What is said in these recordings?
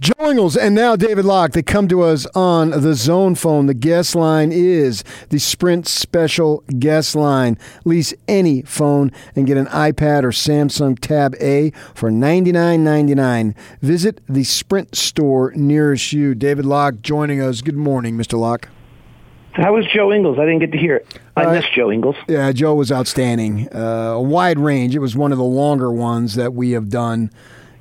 Joe Ingles and now David Locke. They come to us on the zone phone. The guest line is the Sprint Special Guest Line. Lease any phone and get an iPad or Samsung Tab A for $99.99. Visit the Sprint store nearest you. David Locke joining us. Good morning, Mr. Locke. How was Joe Ingles? I didn't get to hear it. I uh, missed Joe Ingles. Yeah, Joe was outstanding. Uh, a wide range. It was one of the longer ones that we have done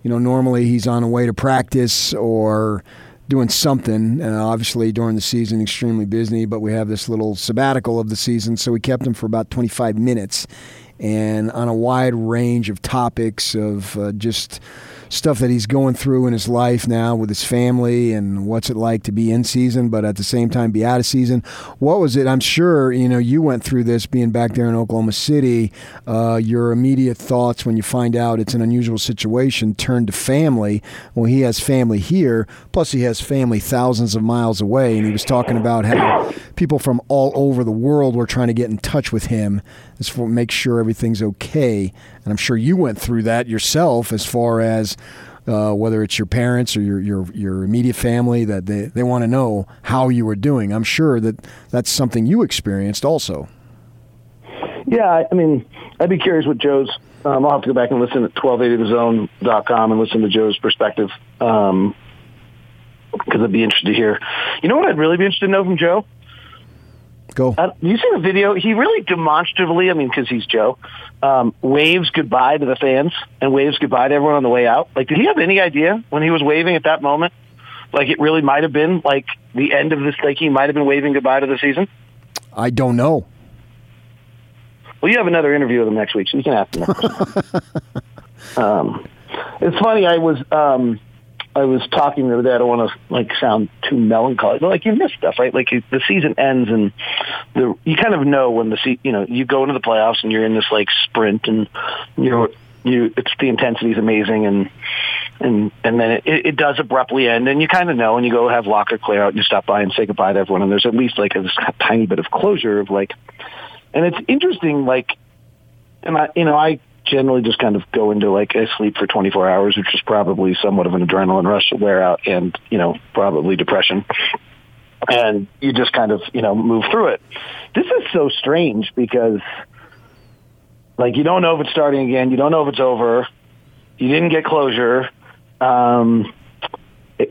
you know, normally he's on the way to practice or doing something. Uh, obviously, during the season, extremely busy, but we have this little sabbatical of the season, so we kept him for about 25 minutes and on a wide range of topics of uh, just stuff that he's going through in his life now with his family and what's it like to be in season, but at the same time be out of season. What was it? I'm sure you know you went through this being back there in Oklahoma City. Uh, your immediate thoughts when you find out it's an unusual situation turn to family. Well, he has family here, plus he has family thousands of miles away, and he was talking about how people from all over the world were trying to get in touch with him as for make sure everything's okay. And I'm sure you went through that yourself as far as uh, whether it's your parents or your, your, your immediate family that they, they want to know how you were doing. I'm sure that that's something you experienced also. Yeah, I mean, I'd be curious what Joe's. Um, I'll have to go back and listen at 1280thezone.com and listen to Joe's perspective because um, I'd be interested to hear. You know what I'd really be interested to know from Joe? Go. Uh, you see the video? He really demonstratively, I mean, because he's Joe, um, waves goodbye to the fans and waves goodbye to everyone on the way out. Like, did he have any idea when he was waving at that moment? Like, it really might have been like the end of this. Like, he might have been waving goodbye to the season. I don't know. Well, you have another interview with him next week, so you can ask him. um, it's funny. I was. Um, I was talking the other day. I don't want to like sound too melancholy, but like you miss stuff, right? Like you, the season ends, and the you kind of know when the se- you know you go into the playoffs and you're in this like sprint, and you're you it's the intensity is amazing, and and and then it, it does abruptly end, and you kind of know, and you go have locker clear out, and you stop by and say goodbye to everyone, and there's at least like a, tiny bit of closure of like, and it's interesting, like, and I you know I generally just kind of go into like I sleep for 24 hours, which is probably somewhat of an adrenaline rush to wear out and, you know, probably depression. And you just kind of, you know, move through it. This is so strange because like you don't know if it's starting again, you don't know if it's over. You didn't get closure. Um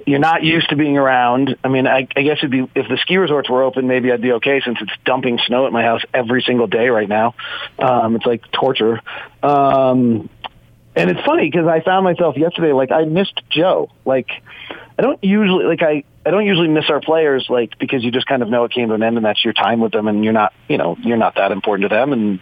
you're not used to being around. I mean, I, I guess it'd be if the ski resorts were open, maybe I'd be okay since it's dumping snow at my house every single day right now. Um, it's like torture. Um, and it's funny because I found myself yesterday like I missed Joe. Like I don't usually like I I don't usually miss our players like because you just kind of know it came to an end and that's your time with them and you're not you know you're not that important to them and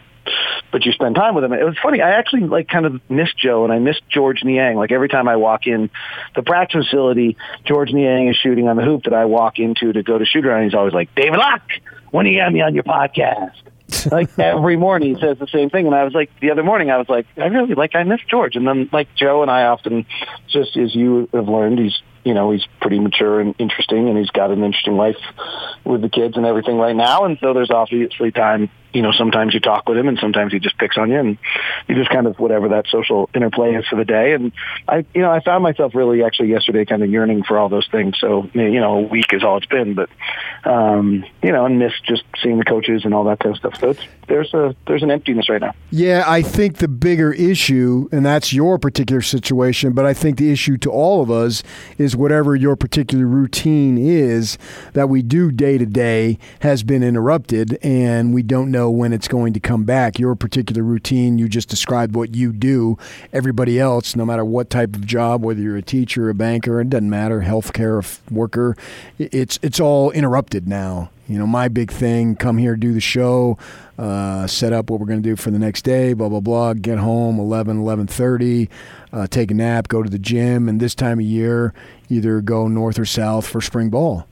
but you spend time with him. It was funny. I actually like kind of missed Joe and I missed Georges Niang. Like every time I walk in the practice facility, Georges Niang is shooting on the hoop that I walk into to go to shoot around. He's always like, David Locke, when are you have me on your podcast? like every morning he says the same thing. And I was like, the other morning I was like, I really like I miss George. And then like Joe and I often, just as you have learned, he's you know he's pretty mature and interesting, and he's got an interesting life with the kids and everything right now. And so there's obviously time. You know, sometimes you talk with him, and sometimes he just picks on you, and you just kind of whatever that social interplay is for the day. And I, you know, I found myself really actually yesterday kind of yearning for all those things. So you know, a week is all it's been, but um, you know, and miss just seeing the coaches and all that kind of stuff. So it's, there's a there's an emptiness right now. Yeah, I think the bigger issue, and that's your particular situation, but I think the issue to all of us is whatever your particular routine is that we do day to day has been interrupted and we don't know when it's going to come back. Your particular routine, you just described what you do. Everybody else, no matter what type of job, whether you're a teacher, a banker, it doesn't matter, healthcare worker, it's it's all interrupted now. You know, my big thing: come here, do the show, uh, set up what we're going to do for the next day, blah blah blah. Get home 11, 11.30, uh, take a nap, go to the gym, and this time of year, either go north or south for spring ball.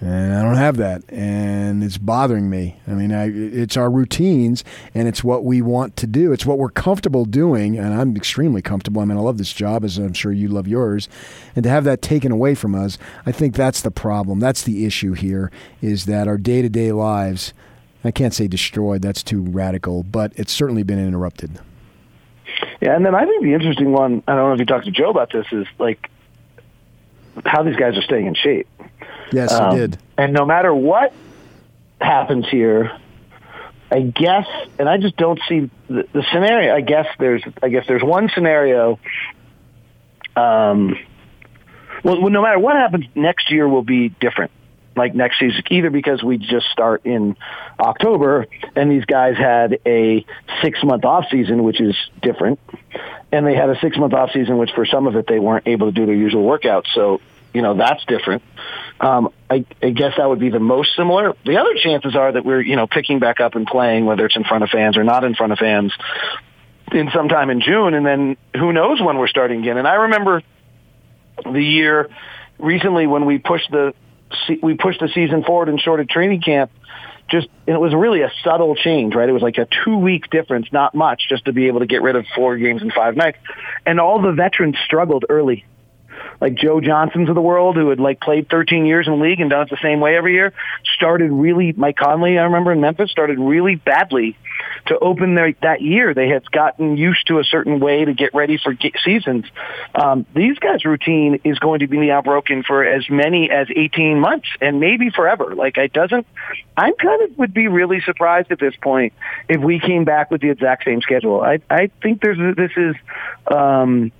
And I don't have that, and it's bothering me. I mean, I, it's our routines, and it's what we want to do. It's what we're comfortable doing, and I'm extremely comfortable. I mean, I love this job, as I'm sure you love yours, and to have that taken away from us, I think that's the problem. That's the issue here, is that our day to day lives. I can't say destroyed. That's too radical, but it's certainly been interrupted. Yeah, and then I think the interesting one. I don't know if you talked to Joe about this. Is like how these guys are staying in shape. Yes, um, he did. And no matter what happens here, I guess, and I just don't see the, the scenario. I guess there's, I guess there's one scenario. Um, well, no matter what happens, next year will be different like next season, either because we just start in October and these guys had a six month off season, which is different, and they had a six month off season, which for some of it they weren't able to do their usual workouts. So you know that's different. Um, I, I guess that would be the most similar. The other chances are that we're you know picking back up and playing, whether it's in front of fans or not in front of fans, in sometime in June, and then who knows when we're starting again. And I remember the year recently when we pushed the we pushed the season forward and shorted training camp. Just and it was really a subtle change, right? It was like a two week difference, not much, just to be able to get rid of four games in five nights. And all the veterans struggled early like Joe Johnsons of the world who had like played 13 years in the league and done it the same way every year started really Mike Conley I remember in Memphis started really badly to open their that year. They had gotten used to a certain way to get ready for seasons. Um, these guys routine is going to be now broken for as many as 18 months and maybe forever. Like it doesn't I kind of would be really surprised at this point if we came back with the exact same schedule. I I think there's this is um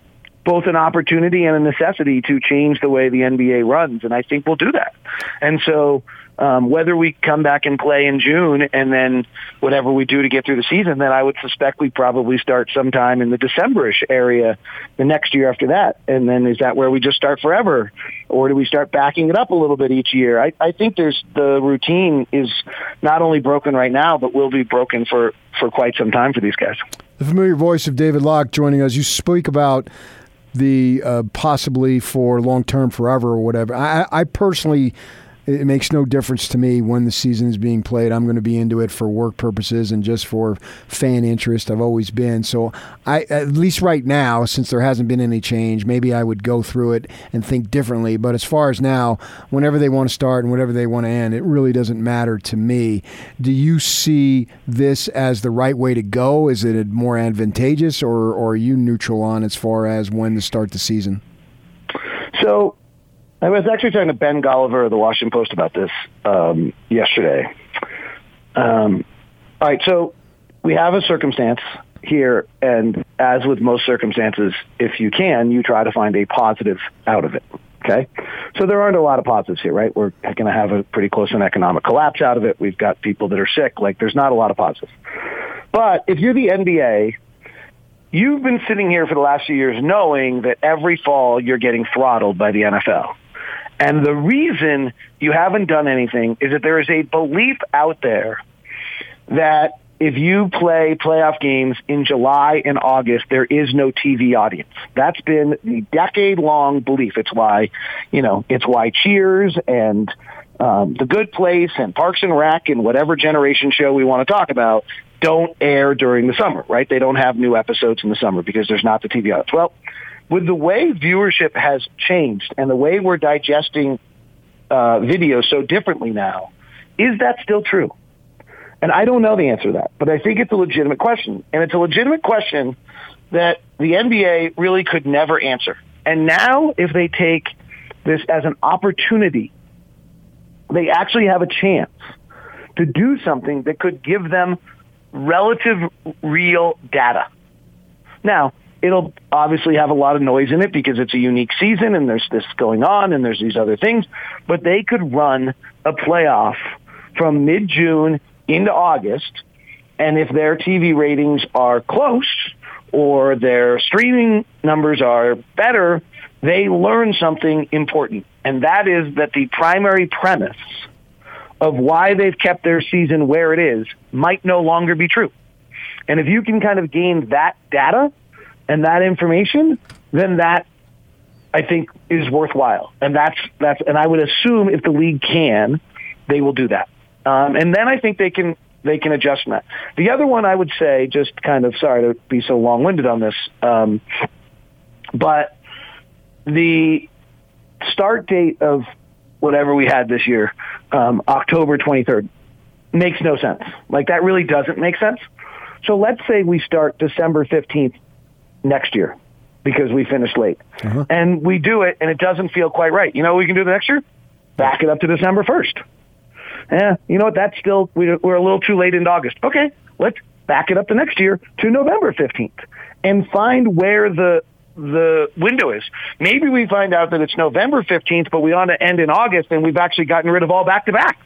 both an opportunity and a necessity to change the way the NBA runs, and I think we'll do that. And so, um, whether we come back and play in June and then whatever we do to get through the season, then I would suspect we probably start sometime in the Decemberish area the next year after that. And then is that where we just start forever, or do we start backing it up a little bit each year? I, I think there's the routine is not only broken right now, but will be broken for for quite some time for these guys. The familiar voice of David Locke joining us. You speak about the uh, possibly for long term forever or whatever. I, I personally it makes no difference to me when the season is being played. I'm going to be into it for work purposes and just for fan interest. I've always been. So I, at least right now, since there hasn't been any change, maybe I would go through it and think differently. But as far as now, whenever they want to start and whatever they want to end, it really doesn't matter to me. Do you see this as the right way to go? Is it more advantageous, or, or are you neutral on as far as when to start the season? So I was actually talking to Ben Golliver of the Washington Post about this um, yesterday. Um, all right, so we have a circumstance here, and as with most circumstances, if you can, you try to find a positive out of it. Okay, so there aren't a lot of positives here, right? We're going to have a pretty close an economic collapse out of it. We've got people that are sick. Like, there's not a lot of positives. But if you're the NBA you've been sitting here for the last few years knowing that every fall you're getting throttled by the NFL. And the reason you haven't done anything is that there is a belief out there that if you play playoff games in July and August, there is no TV audience. That's been the decade long belief. It's why, you know, it's why Cheers and um, The Good Place and Parks and Rec and whatever generation show we want to talk about don't air during the summer, right? They don't have new episodes in the summer because there's not the TV audience. Well, with the way viewership has changed and the way we're digesting uh, video so differently now, is that still true? And I don't know the answer to that, but I think it's a legitimate question. And it's a legitimate question that the NBA really could never answer. And now, if they take this as an opportunity, they actually have a chance to do something that could give them relative real data. Now, it'll obviously have a lot of noise in it because it's a unique season and there's this going on and there's these other things. But they could run a playoff from mid-June into August. And if their TV ratings are close or their streaming numbers are better, they learn something important. And that is that the primary premise of why they've kept their season where it is might no longer be true. And if you can kind of gain that data, and that information, then that I think is worthwhile. And that's that's and I would assume if the league can, they will do that. Um, and then I think they can they can adjust that. The other one I would say, just kind of sorry to be so long winded on this, um, but the start date of whatever we had this year, um, October 23rd, makes no sense. Like that really doesn't make sense. So let's say we start December 15th next year. because we finished late. Uh-huh. And we do it, and it doesn't feel quite right. You know what we can do the next year? Back it up to December 1st. Yeah, you know what? That's still, we're a little too late in August. Okay, let's back it up the next year to November 15th and find where the the window is. Maybe we find out that it's November 15th, but we ought to end in August and we've actually gotten rid of all back to backs.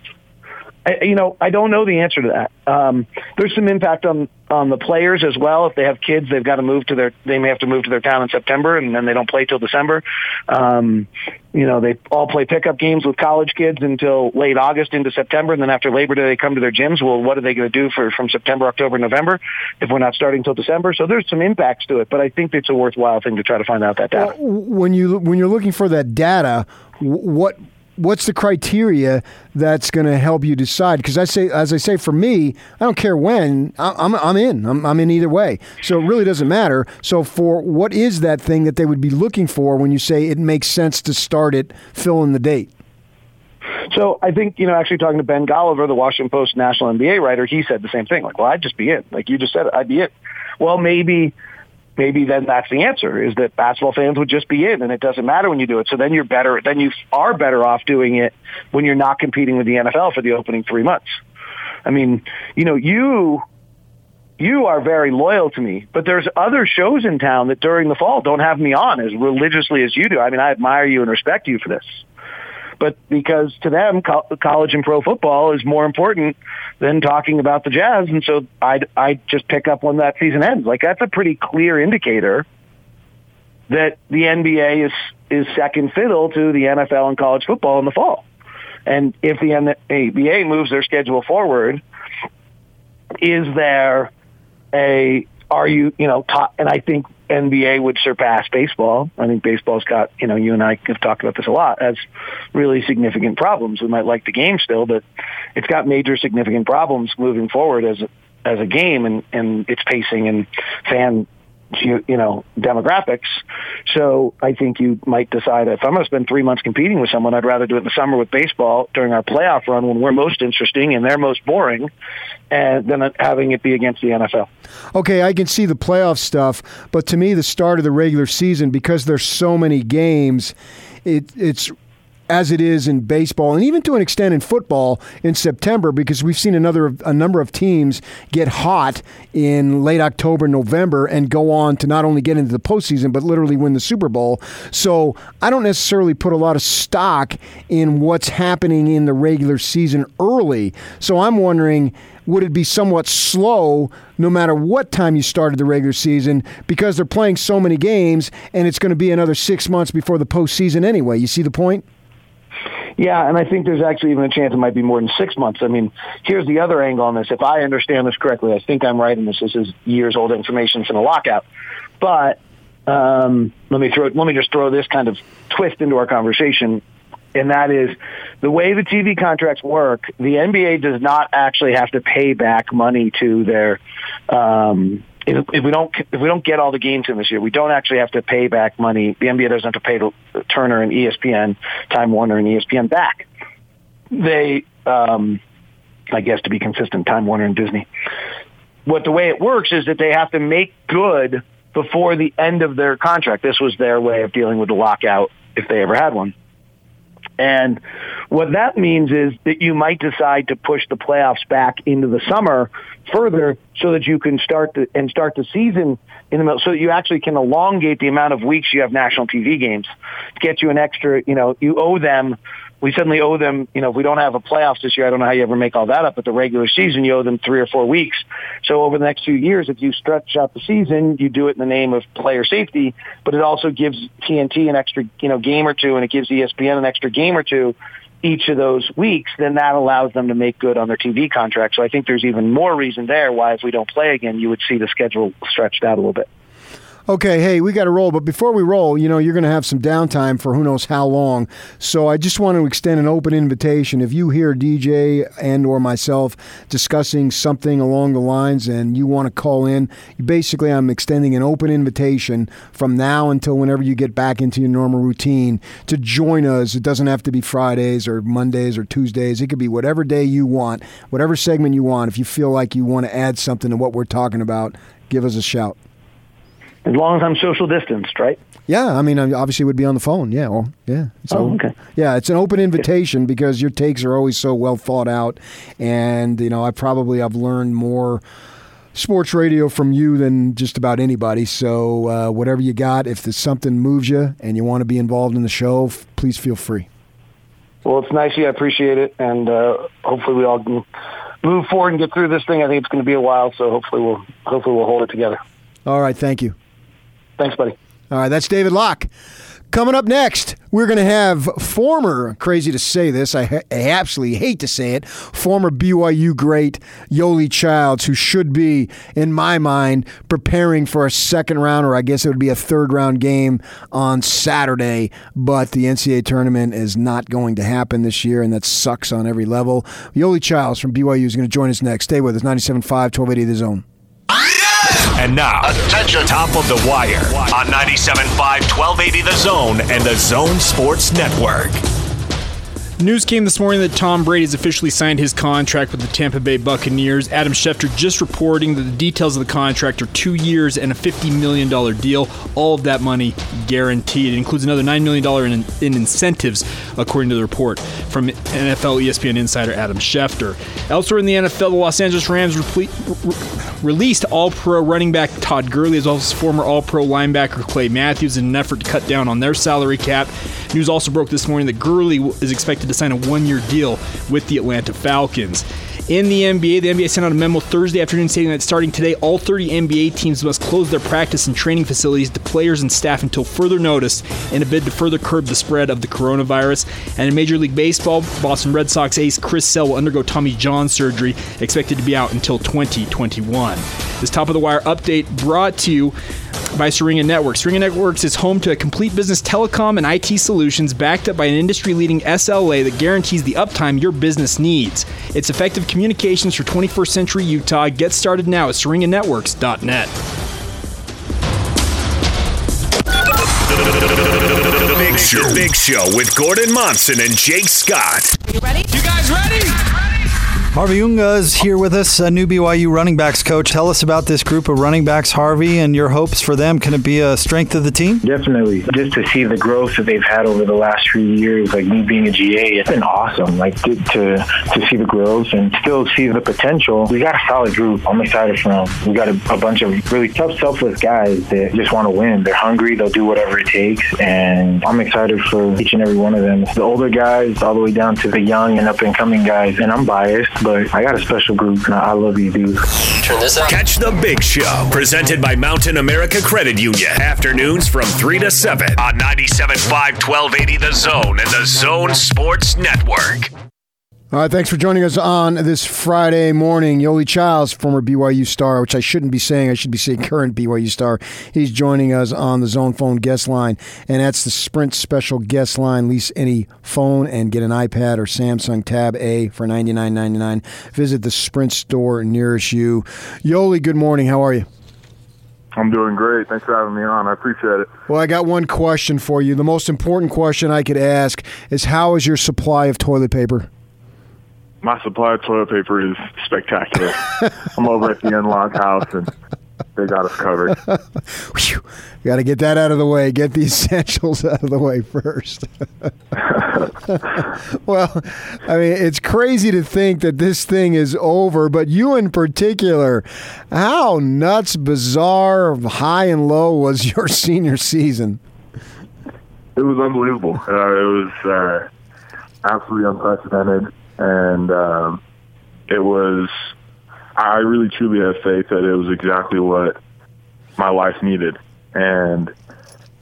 I, you know, I don't know the answer to that. Um, there's some impact on on the players as well. If they have kids, they've got to move to their. They may have to move to their town in September, and then they don't play till December. Um, you know, they all play pickup games with college kids until late August into September, and then after Labor Day, they come to their gyms. Well, what are they going to do for from September, October, November if we're not starting till December? So there's some impacts to it, but I think it's a worthwhile thing to try to find out that data. Well, when you when you're looking for that data, what what's the criteria that's going to help you decide? Because I say, as I say, for me, I don't care when. I'm I'm in. I'm, I'm in either way. So it really doesn't matter. So for what is that thing that they would be looking for when you say it makes sense to start it, fill in the date? So I think, you know, actually talking to Ben Golliver, the Washington Post national NBA writer, he said the same thing. Like, well, I'd just be it. Like you just said, I'd be it. Well, maybe maybe then that's the answer is that basketball fans would just be in and it doesn't matter when you do it. So then you're better, then you are better off doing it when you're not competing with the NFL for the opening three months. I mean, you know, you, you are very loyal to me, but there's other shows in town that during the fall don't have me on as religiously as you do. I mean, I admire you and respect you for this but because to them, co- college and pro football is more important than talking about the Jazz, and so I I just pick up when that season ends. Like that's a pretty clear indicator that the NBA is is second fiddle to the NFL and college football in the fall. And if the NBA moves their schedule forward, is there a are you you know top, and I think NBA would surpass baseball. I think baseball's got, you know, you and I have talked about this a lot, has really significant problems. We might like the game still, but it's got major significant problems moving forward as a, as a game and, and its pacing and fan you, know demographics. So I think you might decide if I'm going to spend three months competing with someone, I'd rather do it in the summer with baseball during our playoff run when we're most interesting and they're most boring, and then having it be against the NFL. Okay, I can see the playoff stuff, but to me, the start of the regular season because there's so many games, it, it's as it is in baseball and even to an extent in football in September because we've seen another a number of teams get hot in late October, November and go on to not only get into the postseason but literally win the Super Bowl. So I don't necessarily put a lot of stock in what's happening in the regular season early. So I'm wondering would it be somewhat slow no matter what time you started the regular season because they're playing so many games and it's going to be another six months before the postseason anyway? You see the point? Yeah, and I think there's actually even a chance it might be more than six months. I mean, here's the other angle on this. If I understand this correctly, I think I'm right in this. This is years old information from a lockout. But um, let me throw let me just throw this kind of twist into our conversation, and that is the way the TV contracts work. The NBA does not actually have to pay back money to their um, if, we don't if we don't get all the games in this year, we don't actually have to pay back money. The NBA doesn't have to pay Turner and ESPN, Time Warner and ESPN back. They, um, I guess, to be consistent, Time Warner and Disney. What the way it works is that they have to make good before the end of their contract. This was their way of dealing with the lockout if they ever had one. And what that means is that you might decide to push the playoffs back into the summer further so that you can start the, and start the season in the middle so that you actually can elongate the amount of weeks you have national TV games. To get you an extra, you know, you owe them we suddenly owe them, you know, if we don't have a playoffs this year, I don't know how you ever make all that up, but the regular season, you owe them three or four weeks. So over the next few years, if you stretch out the season, you do it in the name of player safety, but it also gives TNT an extra, you know, game or two, and it gives ESPN an extra game or two each of those weeks, then that allows them to make good on their TV contract. So I think there's even more reason there why if we don't play again, you would see the schedule stretched out a little bit. Okay, hey, we got to roll. But before we roll, you know, you're going to have some downtime for who knows how long. So I just want to extend an open invitation. If you hear DJ and or myself discussing something along the lines and you want to call in, basically I'm extending an open invitation from now until whenever you get back into your normal routine to join us. It doesn't have to be Fridays or Mondays or Tuesdays. It could be whatever day you want, whatever segment you want. If you feel like you want to add something to what we're talking about, give us a shout. As long as I'm social distanced, right? Yeah, I mean, obviously, it would be on the phone. Yeah, well, yeah. So, oh, okay. Yeah, it's an open invitation because your takes are always so well thought out, and you know, I probably I've learned more sports radio from you than just about anybody. So, uh, whatever you got, if there's something moves you and you want to be involved in the show, please feel free. Well, it's nice. Yeah, I appreciate it, and uh, hopefully, we all can move forward and get through this thing. I think it's going to be a while, so hopefully, we'll hopefully we'll hold it together. All right, thank you. Thanks, buddy. All right, that's David Locke. Coming up next, we're going to have former, crazy to say this, I, ha- I, absolutely hate to say it, former BYU great Yoeli Childs, who should be, in my mind, preparing for a second round, or I guess it would be a third round game on Saturday. But the NCAA tournament is not going to happen this year, and that sucks on every level. Yoeli Childs from BYU is going to join us next. Stay with us, 97.5, 1280 The Zone. And now, attention, top of the wire on 97.5, 1280 The Zone and the Zone Sports Network. News came this morning that Tom Brady has officially signed his contract with the Tampa Bay Buccaneers. Adam Schefter just reporting that the details of the contract are two years and a $50 million deal. All of that money guaranteed. It includes another $9 million in, in incentives, according to the report from NFL ESPN insider Adam Schefter. Elsewhere in the NFL, the Los Angeles Rams re- released All Pro running back Todd Gurley as well as former All Pro linebacker Clay Matthews in an effort to cut down on their salary cap. News also broke this morning that Gurley is expected to sign a one year deal with the Atlanta Falcons. In the NBA, the NBA sent out a memo Thursday afternoon stating that starting today, all 30 NBA teams must close their practice and training facilities to players and staff until further notice in a bid to further curb the spread of the coronavirus. And in Major League Baseball, Boston Red Sox ace Chris Sale will undergo Tommy John surgery, expected to be out until 2021. This top of the wire update brought to you by Syringa Networks. Syringa Networks is home to a complete business telecom and IT solutions backed up by an industry leading SLA that guarantees the uptime your business needs. It's effective communications for 21st century Utah. Get started now at syringanetworks.net. The Big Show. Big Show with Gordon Monson and Jake Scott. Are You ready? You guys ready? Harvey Unga is here with us, a new BYU running backs coach. Tell us about this group of running backs, Harvey, and your hopes for them. Can it be a strength of the team? Definitely. Just to see the growth that they've had over the last few years, like me being a GA, it's been awesome. Like to to, see the growth and still see the potential. We got a solid group. I'm excited for them. We got a, a bunch of really tough, selfless guys that just want to win. They're hungry. They'll do whatever it takes, and I'm excited for each and every one of them. The older guys, all the way down to the young and up and coming guys. And I'm biased, but I got a special group, and I love you, dudes. Turn this up. Catch the Big Show, presented by Mountain America Credit Union. Afternoons from 3 to 7 on 97.5 1280 The Zone and the Zone Sports Network. All right, thanks for joining us on this Friday morning. Yoeli Childs, former BYU star, which I shouldn't be saying, I should be saying current BYU star. He's joining us on the Zone Phone guest line, and that's the Sprint special guest line. Lease any phone and get an iPad or Samsung Tab A for ninety nine ninety nine. Visit the Sprint store nearest you. Yoeli, good morning. How are you? I'm doing great. Thanks for having me on. I appreciate it. Well, I got one question for you. The most important question I could ask is how is your supply of toilet paper? My supply of toilet paper is spectacular. I'm over at the in-laws house and they got us covered. You got to get that out of the way. Get the essentials out of the way first. well, I mean, it's crazy to think that this thing is over, but you in particular, how nuts, bizarre, high and low was your senior season? It was unbelievable. Uh, it was uh, absolutely unprecedented and um, it was. I really truly have faith that it was exactly what my life needed, and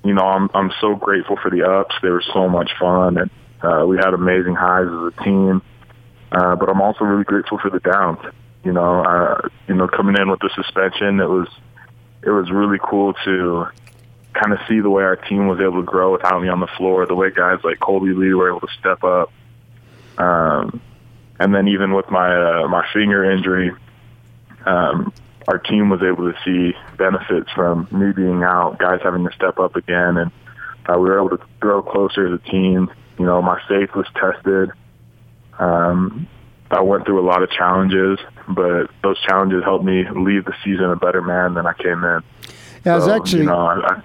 you know I'm I'm so grateful for the ups. They were so much fun, and uh, we had amazing highs as a team. Uh, but I'm also really grateful for the downs. You know, uh, you know, coming in with the suspension, it was it was really cool to kind of see the way our team was able to grow without me on the floor, the way guys like Kolby Lee were able to step up. Um, and then even with my uh, my finger injury, um, our team was able to see benefits from me being out, guys having to step up again, and uh, we were able to grow closer as a team. You know, my faith was tested. Um, I went through a lot of challenges, but those challenges helped me leave the season a better man than I came in. Yeah, I was So, actually- you know, I, I,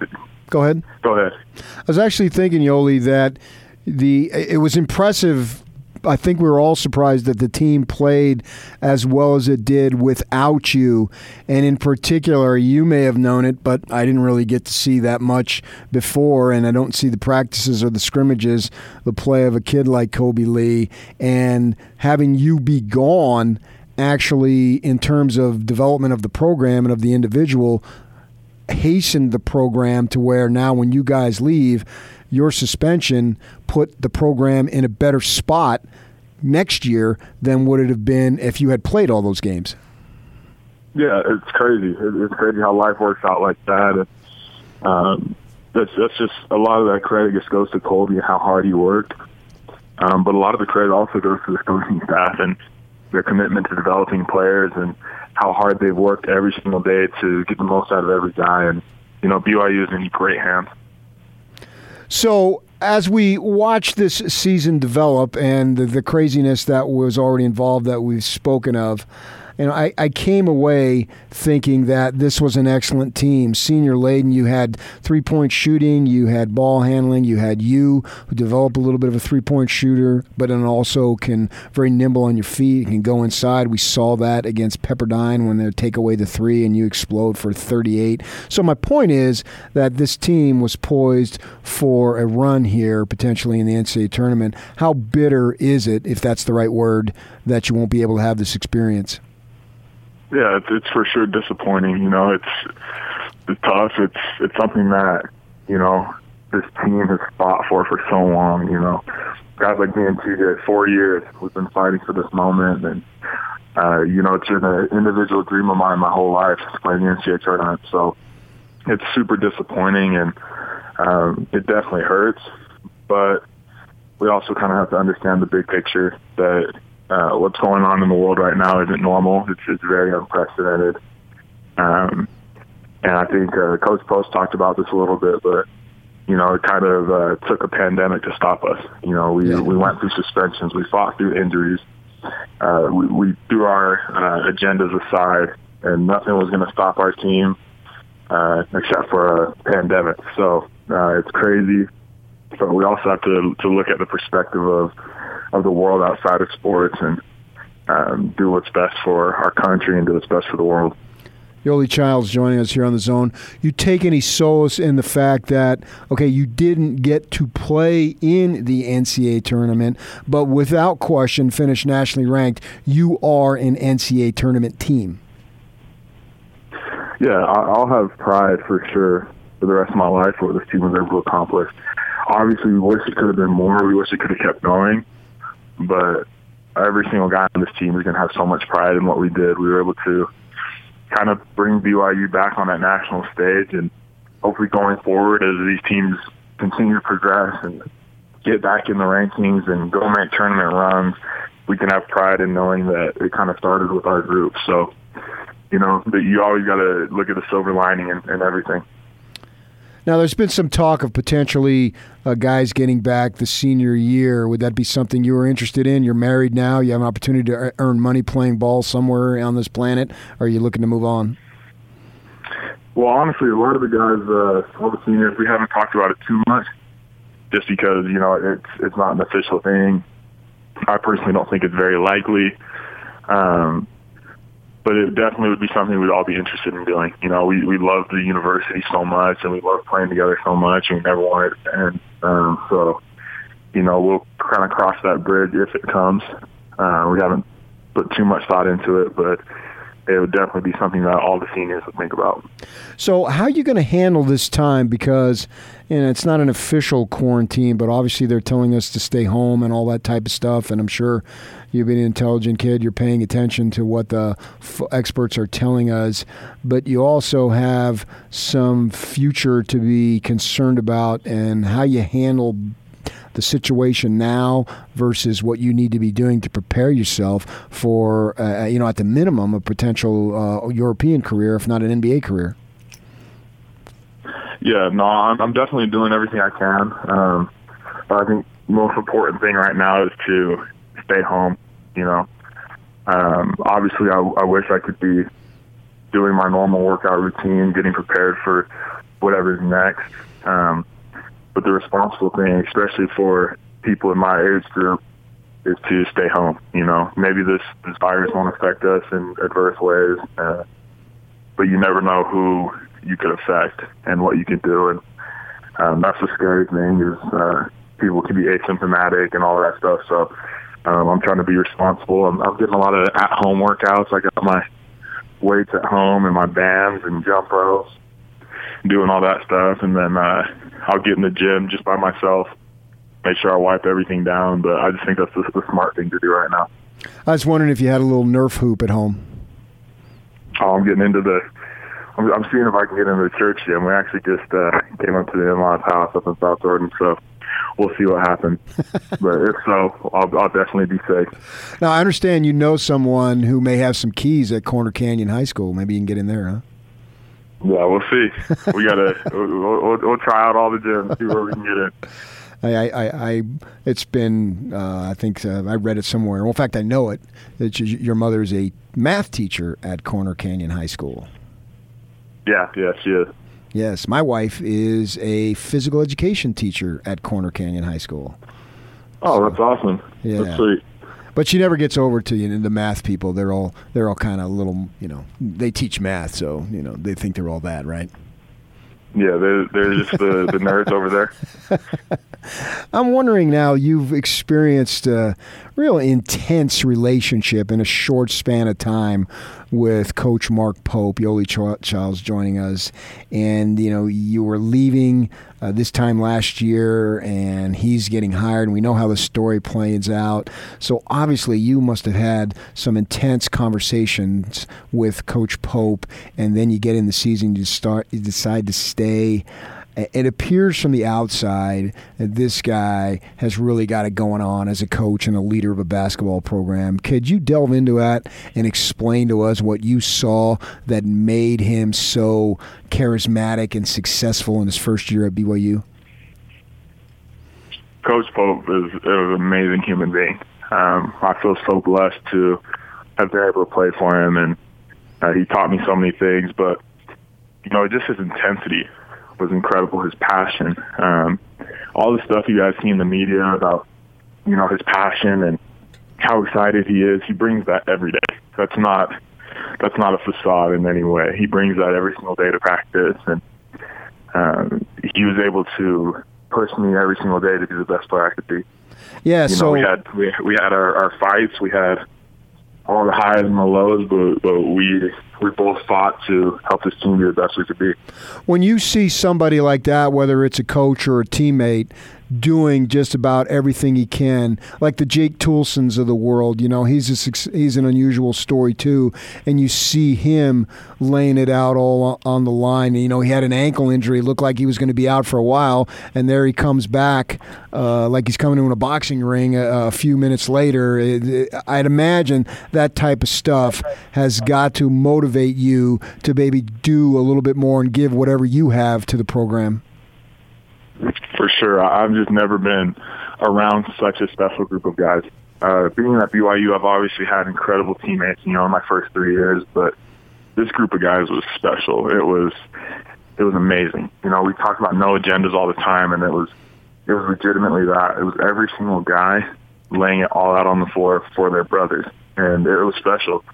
Go ahead. go ahead. I was actually thinking, Yoeli, that the it was impressive. I think we were all surprised that the team played as well as it did without you. And in particular, you may have known it, but I didn't really get to see that much before. And I don't see the practices or the scrimmages, the play of a kid like Kolby Lee. And having you be gone, actually, in terms of development of the program and of the individual, hastened the program to where now when you guys leave, your suspension put the program in a better spot next year than would it have been if you had played all those games. Yeah, it's crazy. It's crazy how life works out like that. Um, that's that's just a lot of that credit just goes to Kolby and how hard he worked. Um, but a lot of the credit also goes to the coaching staff and their commitment to developing players and how hard they've worked every single day to get the most out of every guy. And you know, BYU is in great hands. So, as we watch this season develop and the, the craziness that was already involved that we've spoken of, you know, I, I came away thinking that this was an excellent team. Senior laden, you had three point shooting, you had ball handling, you had you who developed a little bit of a three point shooter, but then also can very nimble on your feet, can go inside. We saw that against Pepperdine when they take away the three and you explode for 38. So my point is that this team was poised for a run here potentially in the NCAA tournament. How bitter is it, if that's the right word, that you won't be able to have this experience? Yeah, it's, it's for sure disappointing. You know, it's it's tough. It's it's something that you know this team has fought for for so long. You know, guys like me and TJ, four years we've been fighting for this moment, and uh, you know, it's been an individual dream of mine my whole life to play in the NCAA tournament. So it's super disappointing, and um, it definitely hurts. But we also kind of have to understand the big picture that uh, what's going on in the world right now isn't normal. It's, it's very unprecedented. Um, and I think uh, Coach Pope talked about this a little bit, but you know, it kind of uh, took a pandemic to stop us. You know, we we went through suspensions, we fought through injuries, uh, we, we threw our uh, agendas aside, and nothing was going to stop our team uh, except for a pandemic. So uh, it's crazy. But we also have to to look at the perspective of of the world outside of sports and um, do what's best for our country and do what's best for the world. Yoeli Childs joining us here on the zone. You take any solace in the fact that, okay, you didn't get to play in the NCAA tournament, but without question, finish nationally ranked, you are an NCAA tournament team. Yeah, I- I'll have pride for sure for the rest of my life for what this team was able to accomplish. Obviously, we wish it could have been more. We wish it could have kept going, but every single guy on this team is going to have so much pride in what we did. We were able to kind of bring BYU back on that national stage, and hopefully going forward as these teams continue to progress and get back in the rankings and go make tournament runs, we can have pride in knowing that it kind of started with our group. So, you know, that you always got to look at the silver lining and, and everything. Now, there's been some talk of potentially uh, guys getting back the senior year. Would that be something you were interested in? You're married now. You have an opportunity to earn money playing ball somewhere on this planet. Are you looking to move on? Well, honestly, a lot of the guys, uh, all the seniors, we haven't talked about it too much, just because you know it's it's not an official thing. I personally don't think it's very likely, um, but it definitely would be something we'd all be interested in doing. You know, we we love the university so much, and we love playing together so much, and we never want it to end. Um, so, you know, we'll kind of cross that bridge if it comes. Uh, we haven't put too much thought into it, but it would definitely be something that all the seniors would think about. So, how are you going to handle this time? Because know, it's not an official quarantine, but obviously they're telling us to stay home and all that type of stuff. And I'm sure you've been an intelligent kid. You're paying attention to what the f- experts are telling us, but you also have some future to be concerned about and how you handle the situation now versus what you need to be doing to prepare yourself for, uh, you know, at the minimum, a potential uh, European career, if not an NBA career. Yeah, no, I'm, I'm definitely doing everything I can. Um, but I think most important thing right now is to stay home. You know, um, obviously, I, I wish I could be doing my normal workout routine, getting prepared for whatever's next. Um, but the responsible thing, especially for people in my age group, is to stay home. You know, maybe this this virus won't affect us in adverse ways, uh, but you never know who you could affect and what you can do. And um, that's the scary thing is uh, people can be asymptomatic and all that stuff. So um, I'm trying to be responsible. I'm, I'm getting a lot of at-home workouts. I got my weights at home and my bands and jump ropes, doing all that stuff, and then uh, I'll get in the gym just by myself, make sure I wipe everything down. But I just think that's the, the smart thing to do right now. I was wondering if you had a little Nerf hoop at home. Oh, I'm getting into the. I'm, I'm seeing if I can get into the church gym. We actually just uh, came up to the in-laws house up in South Jordan, so we'll see what happens. but if so, I'll, I'll definitely be safe. Now, I understand you know someone who may have some keys at Corner Canyon High School. Maybe you can get in there, huh? Yeah, we'll see. We gotta we'll, we'll, we'll try out all the gyms, see where we can get in. I, I, I, it's been, uh, I think uh, I read it somewhere. Well, in fact, I know it. That your mother is a math teacher at Corner Canyon High School. Yeah, yeah, she is. Yes, my wife is a physical education teacher at Corner Canyon High School. Oh, that's awesome. Yeah. That's sweet. But she never gets over to you know, the math people. They're all they're all kind of little, you know, they teach math, so you know they think they're all that, right? Yeah, they're they're just the, the nerds over there. I'm wondering now, you've experienced a real intense relationship in a short span of time with Coach Mark Pope, Yoeli Childs joining us, and you know you were leaving uh, this time last year, and he's getting hired, and we know how the story plays out. So obviously, you must have had some intense conversations with Coach Pope, and then you get in the season, you start, you decide to stay it appears from the outside that this guy has really got it going on as a coach and a leader of a basketball program. Could you delve into that and explain to us what you saw that made him so charismatic and successful in his first year at BYU? Coach Pope is, is an amazing human being. Um, I feel so blessed to have been able to play for him, and uh, he taught me so many things. But you know, just his intensity was incredible. His passion, um, all the stuff you guys see in the media about, you know, his passion and how excited he is. He brings that every day. That's not that's not a facade in any way. He brings that every single day to practice, and um, he was able to push me every single day to be the best player I could be. Yeah. You so know, we had we we had our, our fights. We had all the highs and the lows, but but we we both fought to help this team be the best we could be. When you see somebody like that, whether it's a coach or a teammate, doing just about everything he can, like the Jake Toolsons of the world. You know, he's a, he's an unusual story too, and you see him laying it out all on the line. You know, he had an ankle injury, looked like he was going to be out for a while, and there he comes back uh, like he's coming to a boxing ring a, a few minutes later. It, it, I'd imagine that type of stuff has got to motivate you to maybe do a little bit more and give whatever you have to the program for sure. I've just never been around such a special group of guys. Uh, being at BYU, I've obviously had incredible teammates, you know, in my first three years, but this group of guys was special. It was, it was amazing. You know, we talk about no agendas all the time, and it was, it was legitimately that. It was every single guy laying it all out on the floor for their brothers, and it was special.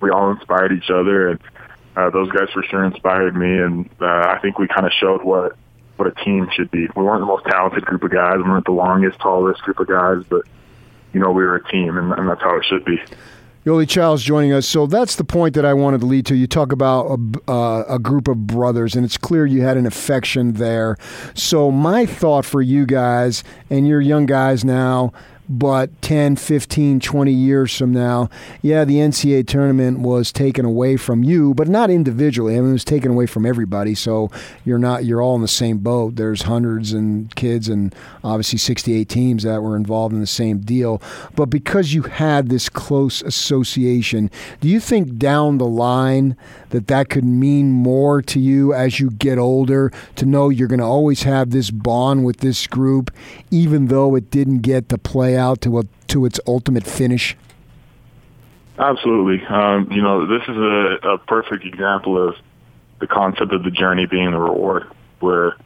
We all inspired each other, and uh, those guys for sure inspired me, and uh, I think we kind of showed what what a team should be. We weren't the most talented group of guys. We weren't the longest, tallest group of guys, but you know we were a team, and, and that's how it should be. Yoeli Childs joining us. So that's the point that I wanted to lead to. You talk about a, uh, a, group of brothers, and it's clear you had an affection there. So my thought for you guys, and you're young guys now, but 10, 15, 20 years from now, yeah, the NCAA tournament was taken away from you, but not individually. I mean, it was taken away from everybody. So you're not, you're all in the same boat. There's hundreds and kids and obviously 68 teams that were involved in the same deal. But because you had this close association, do you think down the line that that could mean more to you as you get older to know you're going to always have this bond with this group, even though it didn't get to play out to a, to its ultimate finish? Absolutely. Um, you know, this is a, a perfect example of the concept of the journey being the reward, where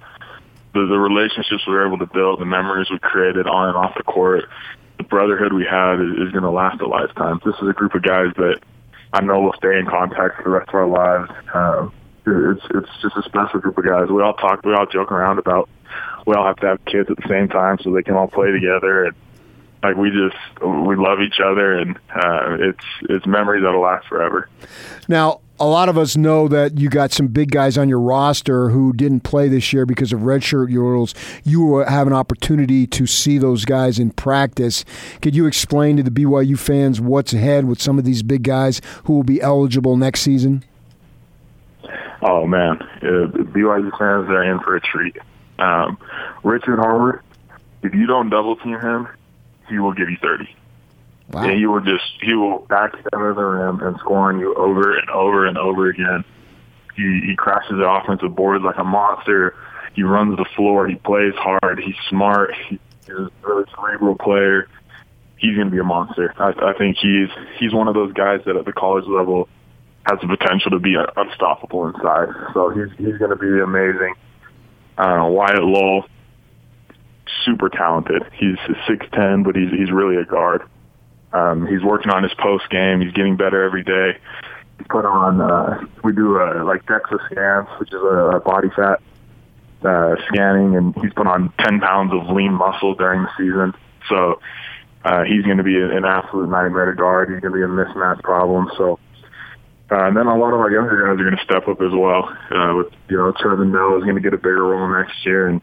the, the relationships we were able to build, the memories we created on and off the court, the brotherhood we had is, is going to last a lifetime. This is a group of guys that I know we'll stay in contact for the rest of our lives. Um, it's it's just a special group of guys. We all talk, we all joke around about we all have to have kids at the same time so they can all play together and like we just we love each other and uh, it's it's memories that'll last forever. Now, a lot of us know that you got some big guys on your roster who didn't play this year because of redshirt rules. You have an opportunity to see those guys in practice. Could you explain to the BYU fans what's ahead with some of these big guys who will be eligible next season? Oh man, uh, BYU fans are in for a treat. Um, Richard Harward, if you don't double team him, he will give you 30. Wow. And he will just, he will back center the rim and score on you over and over and over again. He, he crashes the offensive board like a monster. He runs the floor. He plays hard. He's smart. He's a really cerebral player. He's going to be a monster. I, I think he's he's one of those guys that at the college level has the potential to be unstoppable inside. So he's he's going to be amazing. Uh, Wyatt Lowell, super talented. He's six ten, but he's he's really a guard. Um, he's working on his post game. He's getting better every day. He put on uh, we do uh, like DEXA scans, which is a, a body fat uh, scanning, and he's put on ten pounds of lean muscle during the season. So uh, he's going to be an absolute nightmare to guard. He's going to be a mismatch problem. So. Uh, and then a lot of our younger guys are going to step up as well. Uh, with you know, Trevin Knell is going to get a bigger role next year, and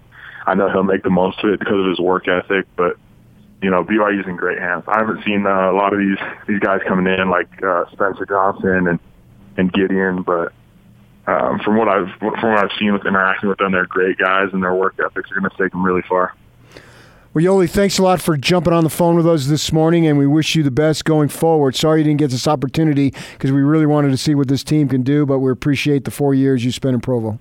I know he'll make the most of it because of his work ethic. But you know, BYU's in great hands. I haven't seen uh, a lot of these these guys coming in like uh, Spencer Johnson and and Gideon, but um, from what I've from what I've seen with interacting with them, they're great guys, and their work ethics are going to take them really far. Well, Yoeli, thanks a lot for jumping on the phone with us this morning, and we wish you the best going forward. Sorry you didn't get this opportunity because we really wanted to see what this team can do, but we appreciate the four years you spent in Provo.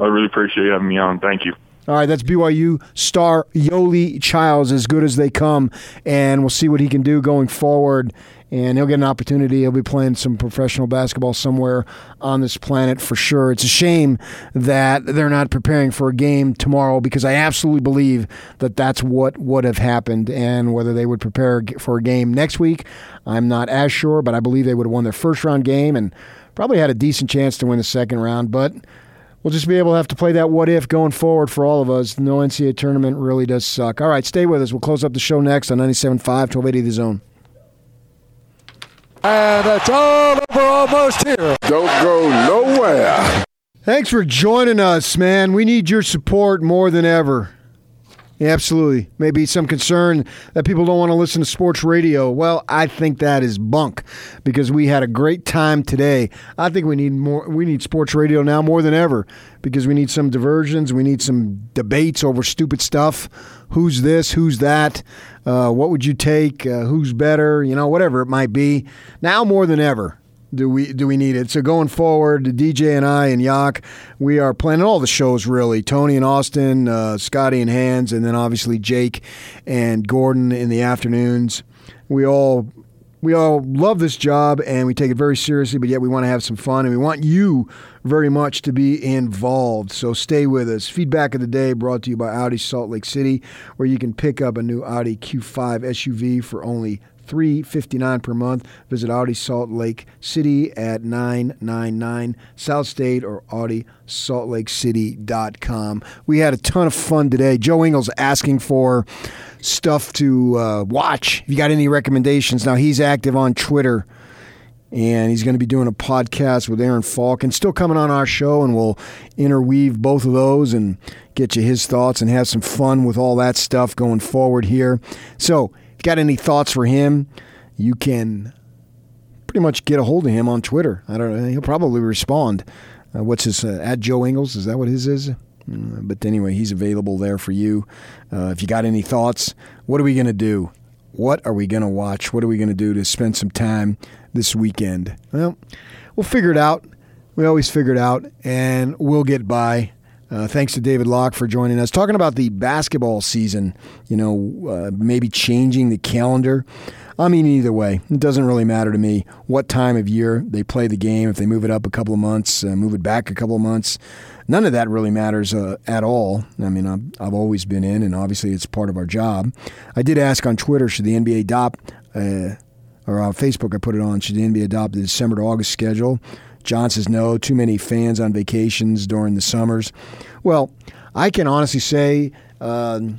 I really appreciate you having me on. Thank you. All right, that's BYU star Yoeli Childs, as good as they come, and we'll see what he can do going forward. And he'll get an opportunity. He'll be playing some professional basketball somewhere on this planet for sure. It's a shame that they're not preparing for a game tomorrow because I absolutely believe that that's what would have happened. And whether they would prepare for a game next week, I'm not as sure, but I believe they would have won their first round game and probably had a decent chance to win the second round. But we'll just be able to have to play that what if going forward for all of us. No NCAA tournament really does suck. All right, stay with us. We'll close up the show next on 97.5, 1280 The Zone. And it's all over almost here. Don't go nowhere. Thanks for joining us, man. We need your support more than ever. Yeah, absolutely. Maybe some concern that people don't want to listen to sports radio. Well, I think that is bunk because we had a great time today. I think we need more we need sports radio now more than ever because we need some diversions, we need some debates over stupid stuff. Who's this, who's that? Uh, what would you take? Uh, who's better? You know, whatever it might be. Now more than ever do we do we need it? So going forward, DJ and I and Yak, we are planning all the shows really. Tony and Austin, uh, Scotty and Hans, and then obviously Jake and Gordon in the afternoons. We all we all love this job and we take it very seriously, but yet we want to have some fun and we want you very much to be involved. So stay with us. Feedback of the day brought to you by Audi Salt Lake City, where you can pick up a new Audi Q5 SUV for only three fifty nine per month. Visit Audi Salt Lake City at nine nine nine South State or Audi Salt Lake AudiSaltLakeCity.com. We had a ton of fun today. Joe Ingles asking for stuff to uh, watch. If you got any recommendations, now he's active on Twitter and he's going to be doing a podcast with Aaron Falk and still coming on our show and we'll interweave both of those and get you his thoughts and have some fun with all that stuff going forward here. So got any thoughts for him, you can pretty much get a hold of him on Twitter. I don't know. He'll probably respond. Uh, what's his uh, at Joe Ingles? Is that what his is? Uh, but anyway, he's available there for you. Uh, if you got any thoughts, what are we going to do? What are we going to watch? What are we going to do to spend some time this weekend? Well, we'll figure it out. We always figure it out, and we'll get by. Uh, thanks to David Locke for joining us. Talking about the basketball season, you know, uh, maybe changing the calendar. I mean, either way, it doesn't really matter to me what time of year they play the game. If they move it up a couple of months, uh, move it back a couple of months, none of that really matters uh, at all. I mean, I've, I've always been in, and obviously it's part of our job. I did ask on Twitter, should the NBA adopt, uh, or on Facebook, I put it on, should the NBA adopt the December to August schedule? John says no, too many fans on vacations during the summers. Well, I can honestly say, um,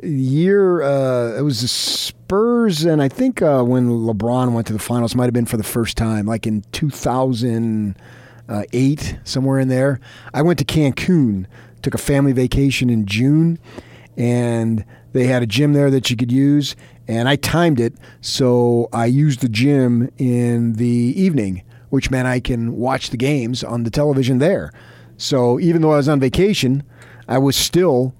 year uh, it was the Spurs, and I think uh, when LeBron went to the finals, might have been for the first time, like in 2008, somewhere in there. I went to Cancun, took a family vacation in June, and they had a gym there that you could use, and I timed it so I used the gym in the evening, which meant I can watch the games on the television there. So even though I was on vacation, I was still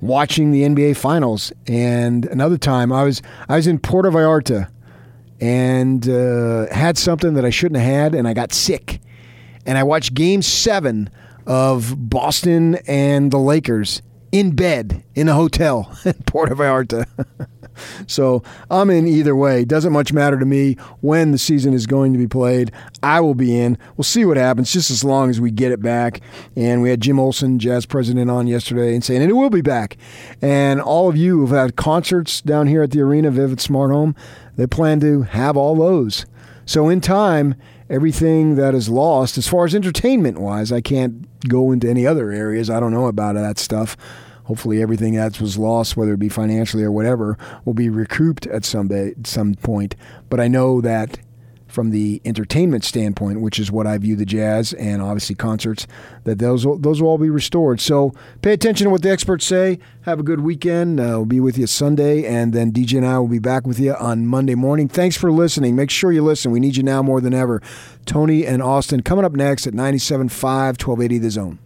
watching the NBA Finals. And another time, I was I was in Puerto Vallarta and uh, had something that I shouldn't have had, and I got sick. And I watched Game Seven of Boston and the Lakers in bed in a hotel in Puerto Vallarta. so I'm in either way. Doesn't much matter to me when the season is going to be played. I will be in. We'll see what happens, just as long as we get it back. And we had Jim Olson, Jazz president, on yesterday and saying, and it will be back. And all of you who've had concerts down here at the arena, Vivint Smart Home, they plan to have all those. So in time, everything that is lost, as far as entertainment wise, I can't go into any other areas. I don't know about that stuff. Hopefully, everything that was lost, whether it be financially or whatever, will be recouped at some day, some point. But I know that from the entertainment standpoint, which is what I view the jazz and obviously concerts, that those will, those will all be restored. So pay attention to what the experts say. Have a good weekend. Uh, we'll be with you Sunday, and then DJ and I will be back with you on Monday morning. Thanks for listening. Make sure you listen. We need you now more than ever. Tony and Austin coming up next at 97.5, 1280 The Zone.